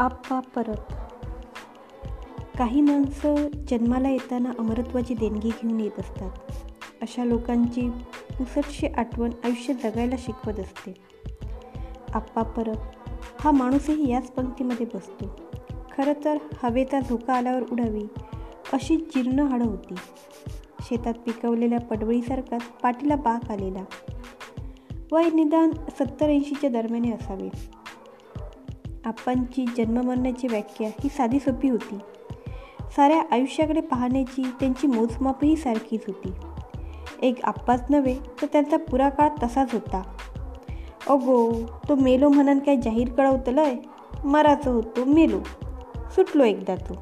आप्पा परत. काही माणसं जन्माला येताना अमरत्वाची देणगी घेऊन येत असतात. अशा लोकांची पुसटशी आठवण आयुष्य जगायला शिकवत असते. आप्पा परत. हा माणूसही याच पंक्तीमध्ये बसतो. खरं तर हवेचा धोका आल्यावर उडावी अशी जीर्ण हाडं होती. शेतात पिकवलेल्या पडवळीसारखाच पाठीला बाक आलेला. वय निदान सत्तर ऐंशीच्या दरम्याने असावे. आप्पांची जन्ममरणाची व्याख्या ही साधी सोपी होती. साऱ्या आयुष्याकडे पाहण्याची त्यांची मोजमापही सारखीच होती. एक आप्पाच नव्हे तर त्यांचा पुरा काळ तसाच होता. अगो तो मेलो म्हणून काय जाहीर कळवतलंय? मराचं होतो मेलो. सुटलो एकदा तो.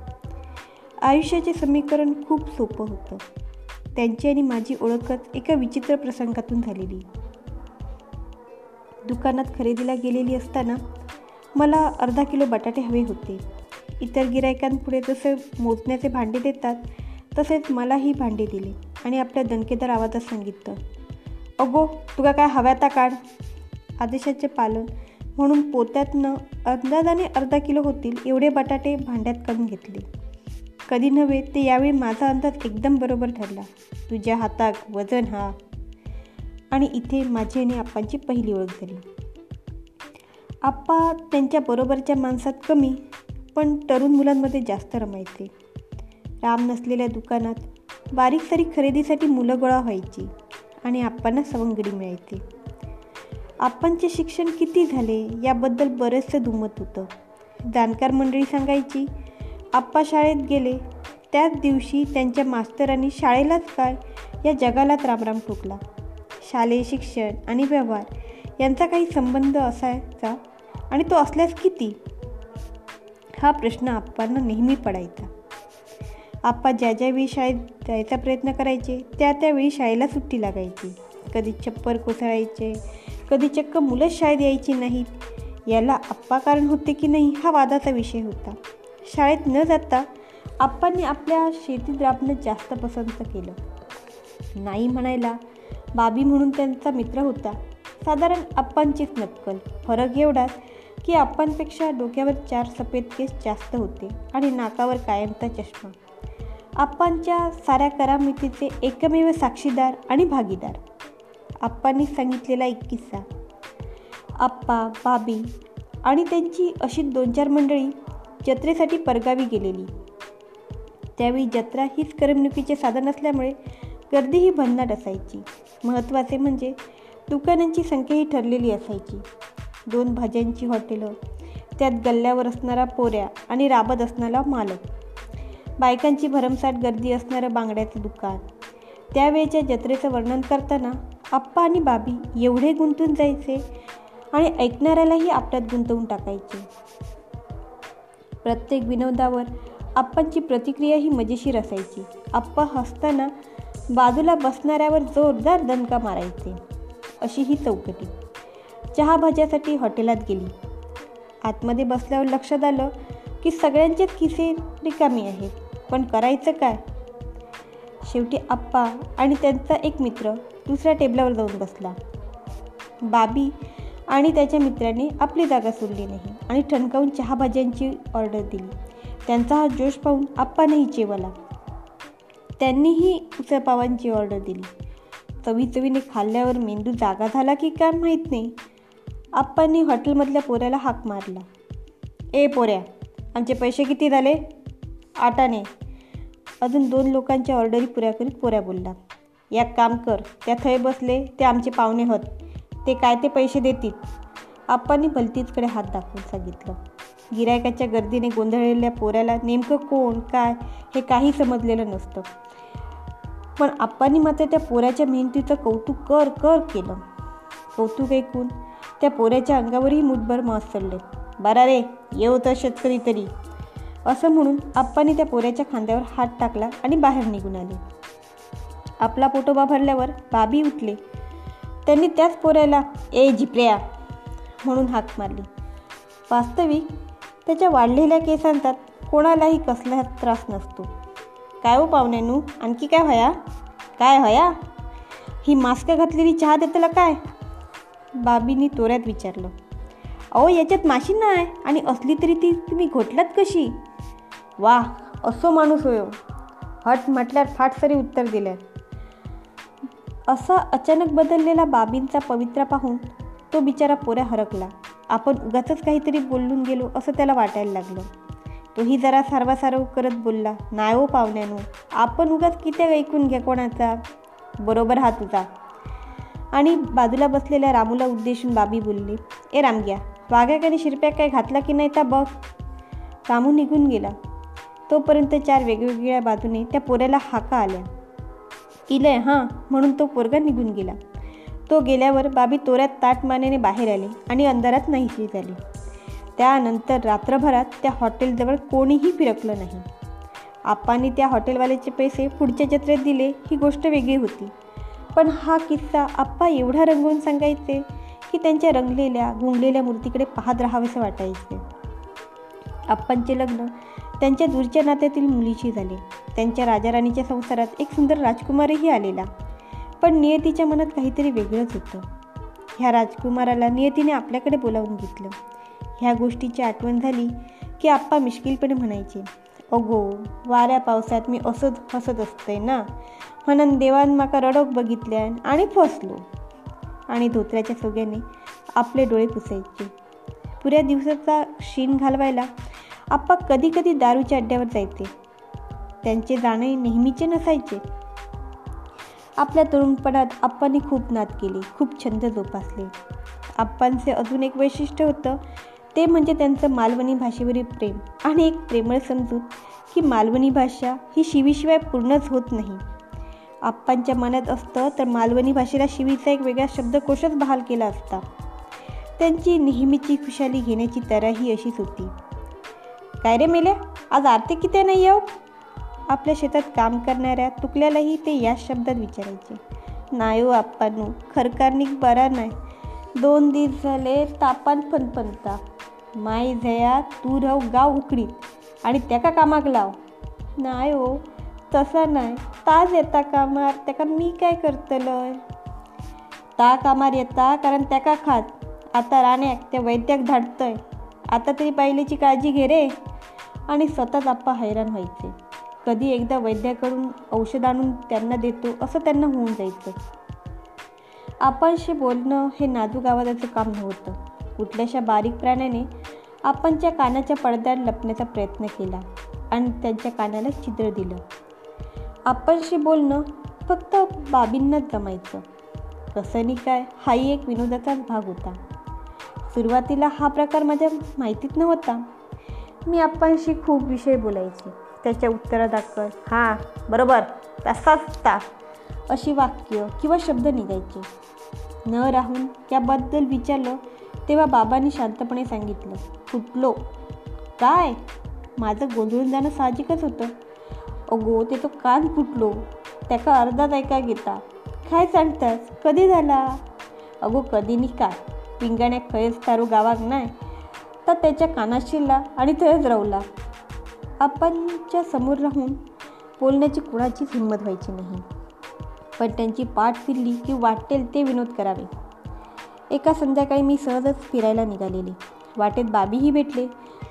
आयुष्याचे समीकरण खूप सोपं होतं. त्यांची आणि माझी ओळखच एका विचित्र प्रसंगातून झालेली. दुकानात खरेदीला गेलेली असताना मला अर्धा किलो बटाटे हवे होते. इतर गिरायकांपुढे जसे मोजण्याचे भांडे देतात तसेच मलाही भांडे दिले आणि आपल्या दणकेदार आवाजात सांगितलं अगो तुका काय हव्याता काढ. आदेशाचे पालन म्हणून पोत्यातनं अंदाजाने अर्धा किलो होतील एवढे बटाटे भांड्यात काढून घेतले. कधी नव्हे ते यावेळी माझा अंदाज एकदम बरोबर ठरला. तुझ्या हातात वजन हा. आणि इथे माझी आणि आप्पांची पहिली ओळख झाली. आप्पा त्यांच्या बरोबरच्या माणसात कमी पण तरुण मुलांमध्ये जास्त रमायचे. राम नसलेल्या दुकानात बारीक सारीक खरेदीसाठी मुलं गोळा व्हायची आणि आप्पांना सवंगडी मिळायची. आप्पांचे शिक्षण किती झाले याबद्दल बरंचसं दुमत होतं. जाणकार मंडळी सांगायची आप्पा शाळेत गेले त्याच दिवशी त्यांच्या मास्तरांनी शाळेलाच काय या जगालाच रामराम ठोकला. शालेय शिक्षण आणि व्यवहार यांचा काही संबंध असायचा? आणि तो असल्यास किती? हा प्रश्न आप्पांना नेहमी पडायचा. आप्पा ज्या ज्यावेळी शाळेत जायचा प्रयत्न करायचे त्या त्यावेळी शाळेला सुट्टी लागायची. कधी छप्पर कोसळायचे कधी चक्क मुलंच शाळेत यायची नाहीत. याला आप्पा कारण होते की नाही हा वादाचा विषय होता. शाळेत न जाता आप्पांनी आपल्या शेतीत राबणं जास्त पसंत केलं. नाही म्हणायला बाबी म्हणून त्यांचा मित्र होता. साधारण आप्पांचीच नक्कल. फरक एवढाच की आप्पांपेक्षा डोक्यावर चार सफेद केस जास्त होते आणि नाकावर कायमचा चष्मा. आप्पांच्या साऱ्या करामितीचे एकमेव साक्षीदार आणि भागीदार. आप्पांनी सांगितलेला एक किस्सा. आप्पा बाबी आणि त्यांची अशी दोन चार मंडळी जत्रेसाठी परगावी गेलेली. त्यावेळी जत्रा हीच करमणुकीचे साधन असल्यामुळे गर्दीही भन्नाट असायची. महत्त्वाचे म्हणजे दुकानांची संख्याही ठरलेली असायची. दोन भाज्यांची हॉटेलं त्यात गल्ल्यावर असणारा पोऱ्या आणि राबत असणारा मालक. बायकांची भरमसाठ गर्दी असणारं बांगड्याचं दुकान. त्यावेळेच्या जत्रेचं वर्णन करताना आप्पा आणि बाबी एवढे गुंतून जायचे आणि ऐकणाऱ्यालाही आपल्यात गुंतवून टाकायचे. प्रत्येक विनोदावर आप्पांची प्रतिक्रिया ही मजेशीर असायची. आप्पा हसताना बाजूला बसणाऱ्यावर जोरदार दणका मारायचे. अशी ही चौकटी. चहा भाज्यासाठी हॉटेलात गेली. आतमध्ये बसल्यावर लक्षात आलं की सगळ्यांचेच किसे रिकामी आहेत. पण करायचं काय? शेवटी आप्पा आणि त्यांचा एक मित्र दुसऱ्या टेबलावर जाऊन बसला. बाबी आणि त्याच्या मित्राने आपली जागा सोडली नाही आणि ठणकावून चहा भाज्यांची ऑर्डर दिली. त्यांचा हा जोश पाहून आप्पानेही जेवला त्यांनीही उसळपावांची ऑर्डर दिली. चवीचवीने खाल्ल्यावर मेंदू जागा झाला की काय माहीत नाही. आप्पांनी हॉटेलमधल्या पोऱ्याला हाक मारला. ए पोऱ्या आमचे पैसे किती झाले? आटाने अजून दोन लोकांच्या ऑर्डरी पुऱ्या करीत पोऱ्या बोलला. या काम कर त्या थय बसले ते आमचे पाहुणे होत. ते काय ते पैसे देतील. आप्पांनी भलतीचकडे हात दाखवून सांगितलं. गिरायकाच्या गर्दीने गोंधळलेल्या पोऱ्याला नेमकं कोण काय हे काही समजलेलं नसतं. पण आप्पांनी मात्र त्या पोऱ्याच्या मेहनतीचं कौतुक कर कर केलं. कौतुक ऐकून त्या पोऱ्याच्या अंगावरही मुठभर मास चढले. बरा रे ये तर शेतकरी तरी. असं म्हणून आप्पांनी त्या पोऱ्याच्या खांद्यावर हात टाकला आणि बाहेर निघून आले. आपला पोटोबा भरल्यावर बाबी उठले. त्यांनी त्याच पोऱ्याला ए झिपऱ्या म्हणून हाक मारली. वास्तविक त्याच्या वाढलेल्या केसांचा कोणालाही कसला त्रास नसतो. काय हो पाहुण्यानू? आणखी काय हया काय हया ही मास्क घातलेली चहा देतला काय? बाबींनी तोऱ्यात विचारलं. अहो याच्यात माशी नाही आणि असली तरी ती तुम्ही घोटलात कशी? वा असो माणूस होयो हो. हट म्हटल्यावर फाट सरी उत्तर दिलं असा अचानक बदललेला बाबींचा पवित्रा पाहून तो बिचारा पोऱ्या हरकला. आपण उगाच काहीतरी बोलून गेलो असं त्याला वाटायला लागलं. तोही जरा सारवासारव करत बोलला. नाही हो पाहुण्यानो आपण उगाच किती ऐकून घ्या कोणाचा? बरोबर हा तुझा. आणि बाजूला बसलेल्या रामूला उद्देशून बाबी बोलली ए रामग्या वाघ्याक आणि शिरप्या काय घातला की नाही तर बघ. रामू निघून गेला. तोपर्यंत चार वेगवेगळ्या बाजूने त्या पोऱ्याला हाका आल्या. इलय हां म्हणून तो पोरगा निघून गेला. तो गेल्यावर बाबी तोऱ्यात ताट मानेने बाहेर आले आणि अंधारात नाहीशी झाली. त्यानंतर रात्रभरात त्या हॉटेलजवळ कोणीही फिरकलं नाही. आप्पांनी त्या हॉटेलवाल्याचे पैसे पुढच्या जत्रेत दिले ही गोष्ट वेगळी होती. पण हा किस्सा आप्पा एवढा रंगवून सांगायचे की त्यांच्या रंगलेल्या गुंगलेल्या मूर्तीकडे पाहत राहावेसे वाटायचे. आप्पांचे लग्न त्यांच्या दूरच्या नात्यातील मुलीशी झाले. त्यांच्या राजाराणीच्या संसारात एक सुंदर राजकुमारही आलेला. पण नियतीच्या मनात काहीतरी वेगळंच होतं. ह्या राजकुमाराला नियतीने आपल्याकडे बोलावून घेतलं. ह्या गोष्टीची आठवण झाली की आप्पा मिश्किलपणे म्हणायचे अगो वाऱ्या पावसात मी असंच हसत असते ना? म्हणून देवान माका रडोक बघितल्यान आणि फसलो. आणि धोत्र्याच्या सोग्याने आपले डोळे पुसायचे. पुऱ्या दिवसाचा शीण घालवायला आप्पा कधी कधी दारूच्या अड्ड्यावर जायचे. त्यांचे जाणे नेहमीचे नसायचे. आपल्या तरुणपणात आप्पांनी खूप नाद केले खूप छंद जोपासले. आप्पांचे अजून एक वैशिष्ट्य होतं ते म्हणजे त्यांचं मालवणी भाषेवरील प्रेम आणि एक प्रेमळ समजूत की मालवणी भाषा ही शिवीशिवाय पूर्णच होत नाही. आप्पांच्या मनात असतं तर मालवणी भाषेला शिवीचा एक वेगळा शब्दकोशच बहाल केला असता. त्यांची नेहमीची खुशाली घेण्याची तराही अशीच होती. काय रे मेल्या आज आर्थिक किती नाही येऊ आपल्या शेतात काम करणाऱ्या तुकल्यालाही ते याच शब्दात विचारायचे. नाही हो आप्पानू खरकारनिक बरा नाही. दोन दिवस झाले तापान फनफनता माय झया तू राहू गाव उकडीत आणि त्याका कामाक लाव? नाही हो तसं नाही. ताज येता कामार त्याका मी काय करतलय? ता कामार येता कारण त्याका खात? आता राण्याक त्या वैद्याक धाडतय. आता तरी पहिलेची काळजी घे रे. आणि स्वतःच आप्पा हैराण व्हायचे. कधी एकदा वैद्याकडून औषध आणून त्यांना देतो असं त्यांना होऊन जायचं. आपणशी बोलणं हे नाजूक आवाजाचं काम नव्हतं. कुठल्याशा बारीक प्राण्याने आपणच्या कानाच्या पडद्यात लपण्याचा प्रयत्न केला आणि त्यांच्या कानाला छिद्र दिलं. आपणशी बोलणं फक्त बाबींनाच जमायचं. कसं काय? हाही एक विनोदाचाच भाग होता. सुरुवातीला हा प्रकार माझ्या माहितीत नव्हता. मी आपणशी खूप विषय बोलायचे. त्याच्या उत्तरादाखल हां बरोबर तसाच ता अशी वाक्य किंवा शब्द निघायचे. न राहून त्याबद्दल विचारलं तेव्हा बाबांनी शांतपणे सांगितलं फुटलो. काय? माझं गोंधळून जाणं साहजिकच होतं. अगो ते तो कान फुटलो. त्याका अर्धात ऐका घेता. काय सांगतास? कधी झाला? अगो कधी नाही काय पिंगाण्या खयच तारू गावाक नाही तर त्याच्या कानात शिरला आणि थंयच रावला. आपणच्या समोर राहून बोलण्याची कुणाचीच हिंमत व्हायची नाही. पण त्यांची पाठ फिरली की वाटेल ते विनोद करावे. एका संध्याकाळी मी सहजच फिरायला निघालेली. वाटेत बाबीही भेटले.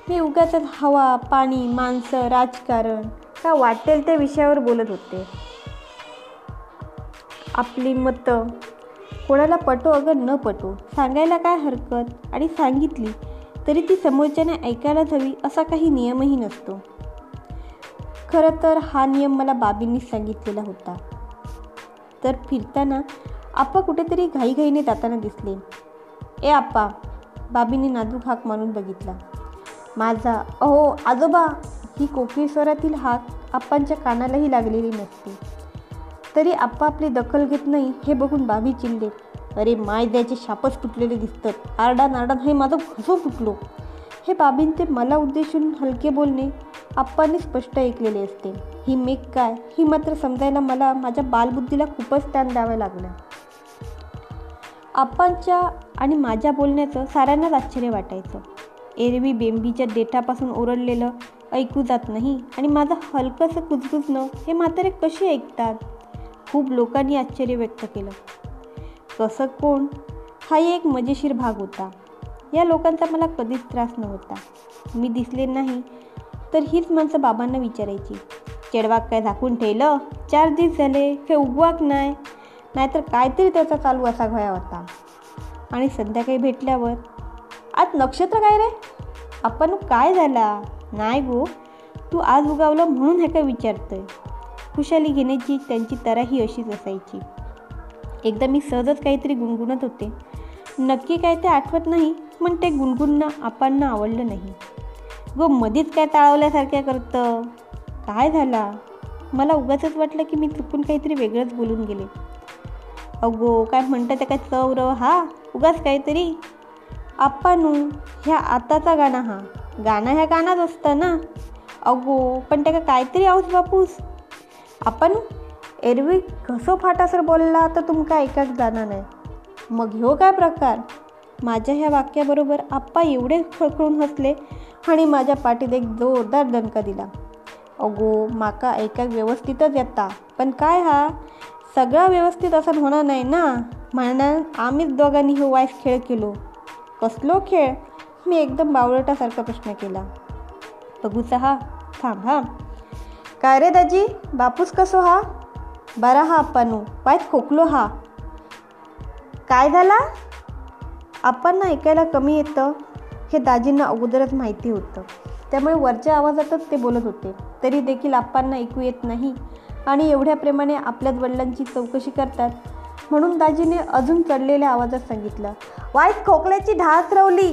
मी उगाच हवा पाणी माणसं राजकारण का वाटेल त्या विषयावर बोलत होते. आपली मतं कोणाला पटो अगर न पटो सांगायला काय हरकत आणि सांगितली तरी ती समोरच्याने ऐकायलाच हवी असा काही नियमही नसतो. खरं तर हा नियम मला बाबींनी सांगितलेला होता. तर फिरताना आप्पा कुठेतरी घाईघाईने जाताना दिसले. ए आप्पा बाबीने नाजूक हाक मारून बघितला. माझा अहो आजोबा ही कोकणी स्वरातील हाक आप्पांच्या कानालाही लागलेली नसते. तरी आप्पा आपली दखल घेत नाही हे बघून बाबी चिल्ले अरे माय द्याचे शापच तुटलेले दिसतात. आरडा नारडा हे माझं घसो फुटलो. हे बाबींचे मला उद्देशून हलके बोलणे आप्पांनी स्पष्ट ऐकलेले असते. ही मेक काय? ही मात्र समजायला मला माझ्या बालबुद्धीला खूपच ताण द्यावं लागलं. आप्पांच्या आणि माझ्या बोलण्याचं साऱ्यांनाच आश्चर्य वाटायचं. एरवी बेंबीच्या देठापासून ओरडलेलं ऐकू जात नाही आणि माझं हलकंसं कुजकुजणं हे म्हातारे कसे ऐकतात? खूप लोकांनी आश्चर्य व्यक्त केलं. कसं कोण? हाही एक मजेशीर भाग होता. या लोकांचा मला कधीच त्रास नव्हता. मी दिसले नाही तर हीच माणसं बाबांना विचारायची. चेडवाक काय झाकून ठेवलं? चार दिवस झाले हे उगवाक नाही. नाहीतर काहीतरी त्याचा चालू असा घ्या होता. आणि संध्याकाळी भेटल्यावर? आज नक्षत्र काय रे? आपण काय झाला? नाही गो. तू आज उगावलं म्हणून हे काय विचारतोय? खुशाली घेण्याची त्यांची तराही अशीच असायची. एकदा मी सहजच काहीतरी गुणगुणत होते. नक्की काय ते आठवत नाही पण ते गुणगुणणं आपांना आवडलं नाही. गो मधीच काय टाळवल्यासारख्या करतं? काय झाला? मला उगाच वाटलं की मी चुकून काहीतरी वेगळंच बोलून गेले. अगो काय म्हणतं त्या काय चौरव? हा उगाच काहीतरी. आप्पानू ह्या आताचा गाणं हा. गाणं ह्या गाणाच असतं ना. अगो पण त्या काहीतरी आहोत बापूस. आपण एरवी कसं फाटासर बोलला तर तुमका ऐकाक जाणार नाही. मग ह्यो काय प्रकार? माझ्या ह्या वाक्याबरोबर आप्पा एवढे खळखळून हसले आणि माझ्या पाठीत एक जोरदार दणका दिला. अगो माका ऐकाक व्यवस्थितच येता. पण काय हा? सगळा व्यवस्थित असं होणार नाही ना? म्हणणार आम्हीच दोघांनी हो वाईस खेळ केलो. कसलो खेळ? मी एकदम बावळटासारखा प्रश्न केला. बघूचा हा थांब हा. काय रे दाजी? बापूस कसो हा? बरा हा अप्पानू. वाईट खोकलो हा. काय झाला? आपण ऐकायला कमी येतं. हे दाजींना अगोदरच माहिती होतं. त्यामुळे वरच्या आवाजातच ते बोलत होते. तरी देखील आप्पांना ऐकू येत नाही. आणि एवढ्या प्रेमाने आपल्याच वडिलांची चौकशी करतात. म्हणून दाजीने अजून चढलेल्या आवाजात सांगितलं वाईट खोकल्याची ढास रवली.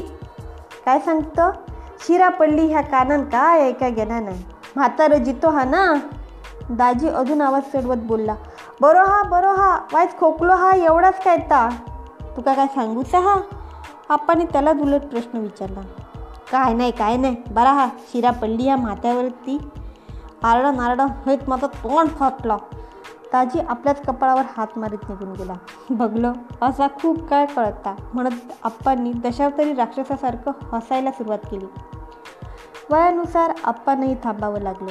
काय सांगतं? शिरा पडली ह्या कानान काय ऐका घेणार नाही म्हातारं जितो हा ना? दाजी अजून आवाज चढवत बोलला बरो हा बरो हा वाईस खोकलो हा एवढाच काय ता? तुका काय सांगूचा हा? आप्पाने त्याला उलट प्रश्न विचारला काय नाही काय नाही बरा हा शिरा पडली ह्या माथ्यावरती आरडा नारडा होत माझा तोंड फाटला. ताजी आपल्याच कपाळावर हात मारीत निघून गेला. बघलं असा खूप काय कळता म्हणत आप्पांनी दशावतरी राक्षसासारखं हसायला सुरुवात केली. वयानुसार आप्पांनाही थांबावं लागलं.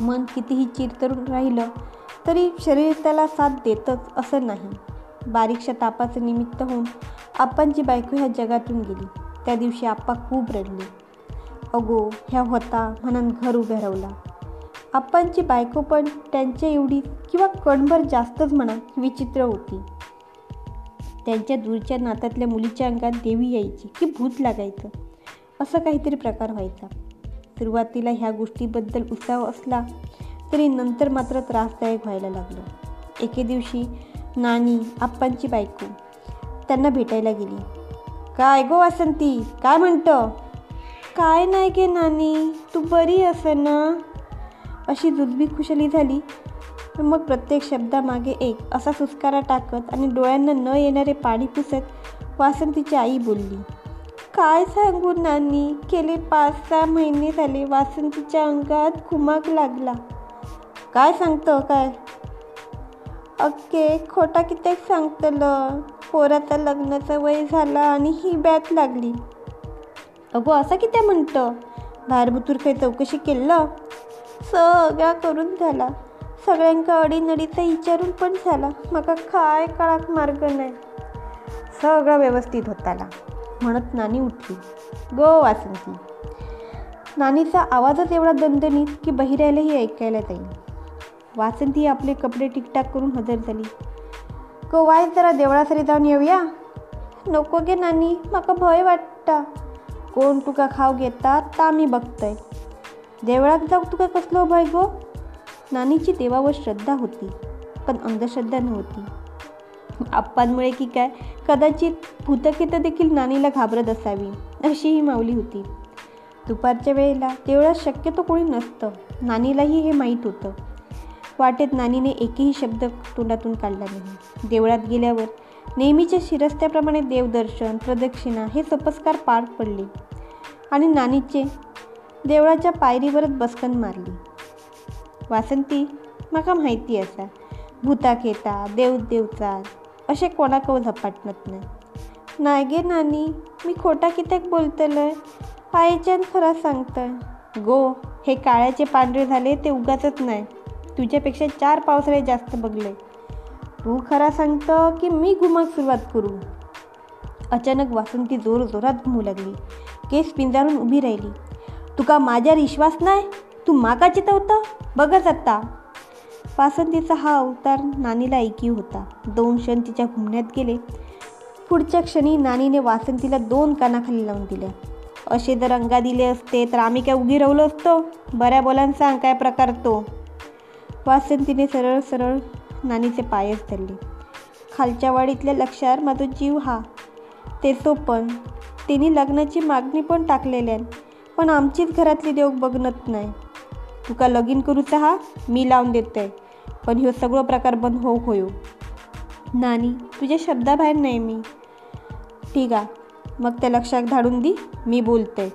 मन कितीही चिरतरून राहिलं तरी शरीर त्याला साथ देतच असं नाही. बारीकशा तापाचं निमित्त होऊन आप्पांची बायको ह्या जगातून गेली. त्या दिवशी आप्पा खूप रडले. अगो ह्या होता म्हणून घर उभे राहला. आप्पांची बायको पण त्यांच्या एवढी किंवा कणभर जास्तच म्हणा विचित्र होती. त्यांच्या दूरच्या नात्यातल्या मुलीच्या अंगात देवी यायची की भूत लागायचं असं काहीतरी प्रकार व्हायचा. सुरुवातीला ह्या गोष्टीबद्दल उत्साह असला तरी नंतर मात्र त्रासदायक व्हायला लागलं. एके दिवशी नानी आप्पांची बायको त्यांना भेटायला गेली. काय गो वासंती? काय म्हणतं? काय नाही गे नानी तू बरी असं ना अशी जुजबी खुशली झाली. मग प्रत्येक शब्दामागे एक असा सुस्कारा टाकत आणि डोळ्यांना न येणारे पाणी पुसत वासंतीची आई बोलली काय सांगू नानी गेले पाच सहा महिने झाले वासंतीच्या अंगात खुमाक लागला. काय सांगतं काय? अक्के खोटा कित्याक सांगतलं. पोराचा लग्नाचा वय झाला आणि ही बॅत लागली. अगो असं किती म्हणतं? भारबुतूर काही चौकशी केलं सगळा करून झाला. सगळ्यांका अडीनडीचा विचारून पण झाला. म्हाका काय काळाक मार्ग नाही. सगळा व्यवस्थित होताला. म्हणत नानी उठली. गो वासंती. नानीचा आवाजच एवढा दणदणीत की बहिरायलाही ऐकायला जाईल वासंती आपले कपडे टिकटाक करून हजर झाली. गो वाय जरा देवळासरी जाऊन येऊया. नको गे नानी म्हाका भय वाटता. कोण तुका खाव घेतात ता मी बघतय. देवळात जाऊ तुका कसलो भय गो? नानीची देवावर श्रद्धा होती पण अंधश्रद्धा नव्हती. आप्पांमुळे की काय कदाचित भूतकेत देखील नानीला घाबरत असावी अशी ही माऊली होती. दुपारच्या वेळेला देवळात शक्यतो कोणी नसतं नानीलाही हे माहीत होतं. वाटेत नानीने एकही शब्द तोंडातून काढला नाही. देवळात गेल्यावर नेहमीच्या शिरस्त्याप्रमाणे देवदर्शन प्रदक्षिणा हे सपस्कार पार पडले. आणि नानीचे देवळाच्या पायरीवरच बसकन मारली. वासंती म्हाका माहिती असा भूताक येता देव देवचा असे कोणाकव झपाटणत नाही नागे नानी मी खोटा कित्याक बोलतलंय? आईच्यान खरं सांगतंय गो हे काळ्याचे पांढरे झाले ते उगाचच नाही. तुझ्यापेक्षा चार पावसाळे जास्त बघले. तू खरा सांगतं की मी घुमाक सुरुवात करू. अचानक वासंती जोर जोरात घुमू लागली. केस पिंजारून उभी राहिली. तुका माझ्यावर विश्वास नाही? तू माका चितवता? बघच आता वासंतीचा हा अवतार नानीला ऐकी होता. दोन क्षण तिच्या घुमण्यात गेले. पुढच्या क्षणी नानीने वासंतीला दोन कानाखाली लावून दिल्या. असे जर अंगा दिले असते तर आम्ही काय उगी रवलो असतो? बऱ्या बोलांचा सांग काय प्रकार तो? वासंतीने सरळ सरळ नानीचे पायच धरले. खालच्या वाडीतल्या लक्षावर माझा जीव हा. ते पण तिने लग्नाची मागणी पण टाकलेल्या पण आमचीच घरातली देव बघणत नाही. तुका लगीन करूचा हा मी लावून देते पण ह्यो सगळं प्रकार बंद हो होयो. नानी तुझ्या शब्दाबाहेर नाही मी. ठीक आहे मग त्या लक्षात धाडून दी मी बोलते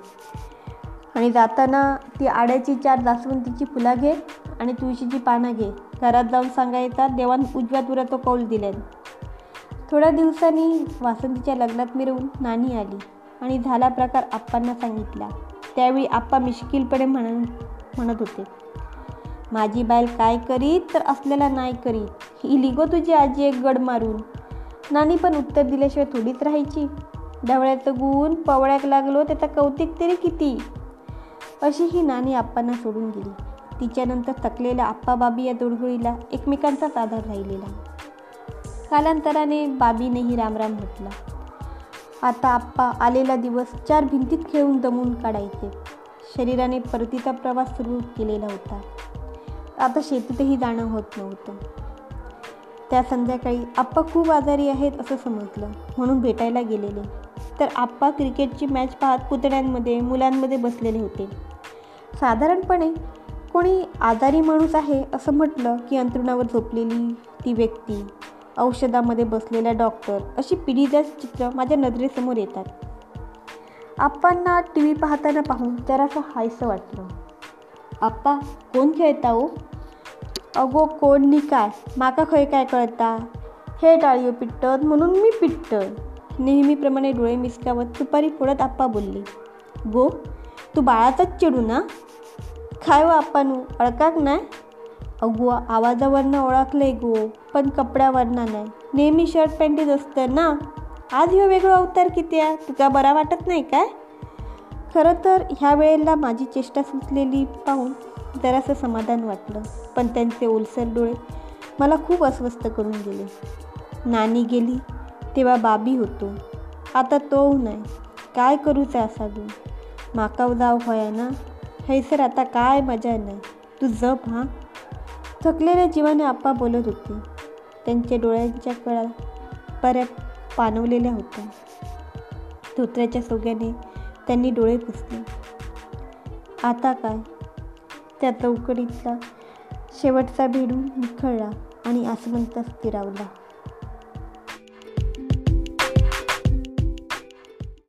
आणि जाताना ती आड्याची चार जास्वंतीची फुला घे आणि तुळशीची पानं घे. घरात जाऊन सांगायचा देवान उजव्या तुरा तो कौल दिल्यान. थोड्या दिवसांनी वासंतीच्या लग्नात मिरवून नानी आली आणि झाला प्रकार आप्पांना सांगितला. त्यावेळी आप्पा मिश्किलपणे म्हण म्हणत होते माझी बायल काय करीत तर असलेला नाही करीत. ही लिगो तुझी आजी एक गड मारून. नानी पण उत्तर दिल्याशिवाय थोडीच राहायची. ढवळ्याचं गुण पवळ्याक लागलो त्याचा कौतिक तरी किती? अशी ही नानी आप्पांना सोडून गेली. तिच्यानंतर थकलेल्या आप्पा बाबी या दुडगुळीला एकमेकांचाच आधार राहिलेला. कालांतराने बाबीनेही रामराम म्हटला आता आप्पा आलेला दिवस चार भिंतीत खेळून दमून काढायचे. शरीराने परतीचा प्रवास सुरू केलेला होता. आता शेतीतही जाणं होत नव्हतं. त्या संध्याकाळी आप्पा खूप आजारी आहेत असं समजलं. म्हणून भेटायला गेलेले. तर आप्पा क्रिकेटची मॅच पाहत पुतण्यांमध्ये मुलांमध्ये बसलेले होते. साधारणपणे कोणी आजारी माणूस आहे असं म्हटलं की अंतरुणावर झोपलेली ती व्यक्ती. औषधामध्ये बसलेला डॉक्टर अशी पिढीदार चित्र माझ्या नजरेसमोर येतात. आप्पांना टी व्ही पाहताना पाहून जरासं हायसं वाटलं. आप्पा कोण खेळता हो? अगो कोण नी काय? माका खंय काय कळता? हे डाळयो पिट्टत म्हणून मी पिट्टत. नेहमीप्रमाणे डोळे मिसकावत दुपारी फोडत आप्पा बोलले गो तू बाळातच चिडू ना? खाय व हो आप्पानू? अळकाक नाही अगो आवाजावरनं ओळखलंय गो पण कपड्यावरनं नाही. नेहमी शर्ट पॅन्टीत असतं ना? आज ह्यो वेगळं अवतार किती आहे? तुका बरा वाटत नाही काय? खरं तर ह्या वेळेला माझी चेष्टा सुचलेली पाहून जरासं समाधान वाटलं. पण त्यांचे ओलसर डोळे मला खूप अस्वस्थ करून गेले. नानी गेली तेव्हा बाबी होतो. आता तो नाही. काय करूचा असा गो माकाव जाव होया ना? हैसर आता काय मजा नाही. तू जप हां? थकलेल्या जीवाने आप्पा बोलत होते. त्यांच्या डोळ्यांच्या कळा बऱ्या पानवलेल्या होत्या. धोत्र्याच्या सोग्याने त्यांनी डोळे पुसले. आता काय? त्या चौकडीतला शेवटचा भेडू निखळला आणि आसमंत स्थिरावला.